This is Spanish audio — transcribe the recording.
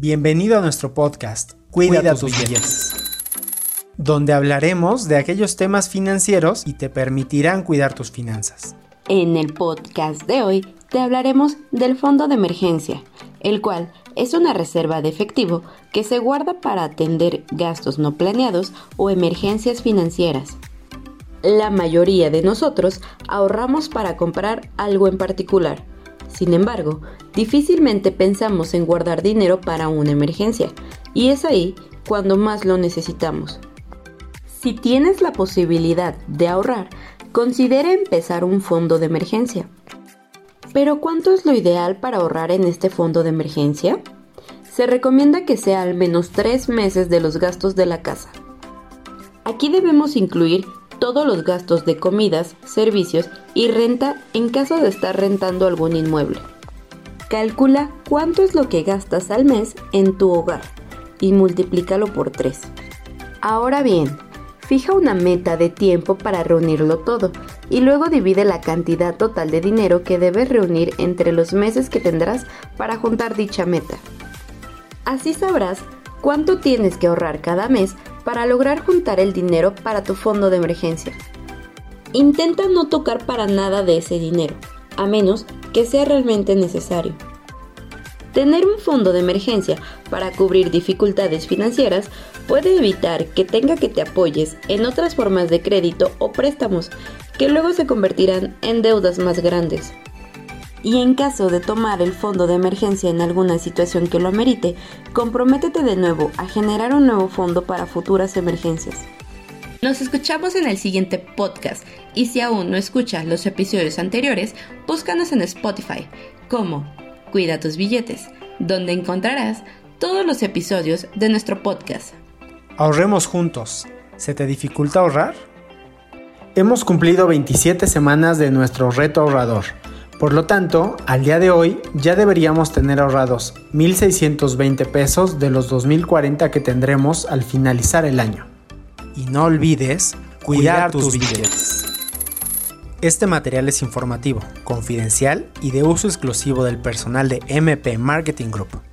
Bienvenido a nuestro podcast Cuida, tus, billetes, donde hablaremos de aquellos temas financieros y te permitirán cuidar tus finanzas. En el podcast de hoy te hablaremos del fondo de emergencia, el cual es una reserva de efectivo que se guarda para atender gastos no planeados o emergencias financieras. La mayoría de nosotros ahorramos para comprar algo en particular, sin embargo, difícilmente pensamos en guardar dinero para una emergencia, y es ahí cuando más lo necesitamos. Si tienes la posibilidad de ahorrar, considera empezar un fondo de emergencia. Pero ¿cuánto es lo ideal para ahorrar en este fondo de emergencia? Se recomienda que sea al menos tres meses de los gastos de la casa. Aquí debemos incluir todos los gastos de comidas, servicios y renta en caso de estar rentando algún inmueble. Calcula cuánto es lo que gastas al mes en tu hogar y multiplícalo por 3. Ahora bien, fija una meta de tiempo para reunirlo todo y luego divide la cantidad total de dinero que debes reunir entre los meses que tendrás para juntar dicha meta. Así sabrás cuánto tienes que ahorrar cada mes para lograr juntar el dinero para tu fondo de emergencia. Intenta no tocar para nada de ese dinero, a menos que sea realmente necesario. Tener un fondo de emergencia para cubrir dificultades financieras puede evitar que tenga que te apoyes en otras formas de crédito o préstamos que luego se convertirán en deudas más grandes y en caso de tomar el fondo de emergencia en alguna situación que lo amerite, comprométete de nuevo a generar un nuevo fondo para futuras emergencias. Nos escuchamos en el siguiente podcast y si aún no escuchas los episodios anteriores, búscanos en Spotify como Cuida tus billetes, donde encontrarás todos los episodios de nuestro podcast. Ahorremos juntos. ¿Se te dificulta ahorrar? Hemos cumplido 27 semanas de nuestro reto ahorrador por lo tanto, al día de hoy ya deberíamos tener ahorrados 1.620 pesos de los 2.040 que tendremos al finalizar el año. Y no olvides cuidar, tus, billetes. Este material es informativo, confidencial y de uso exclusivo del personal de MP Marketing Group.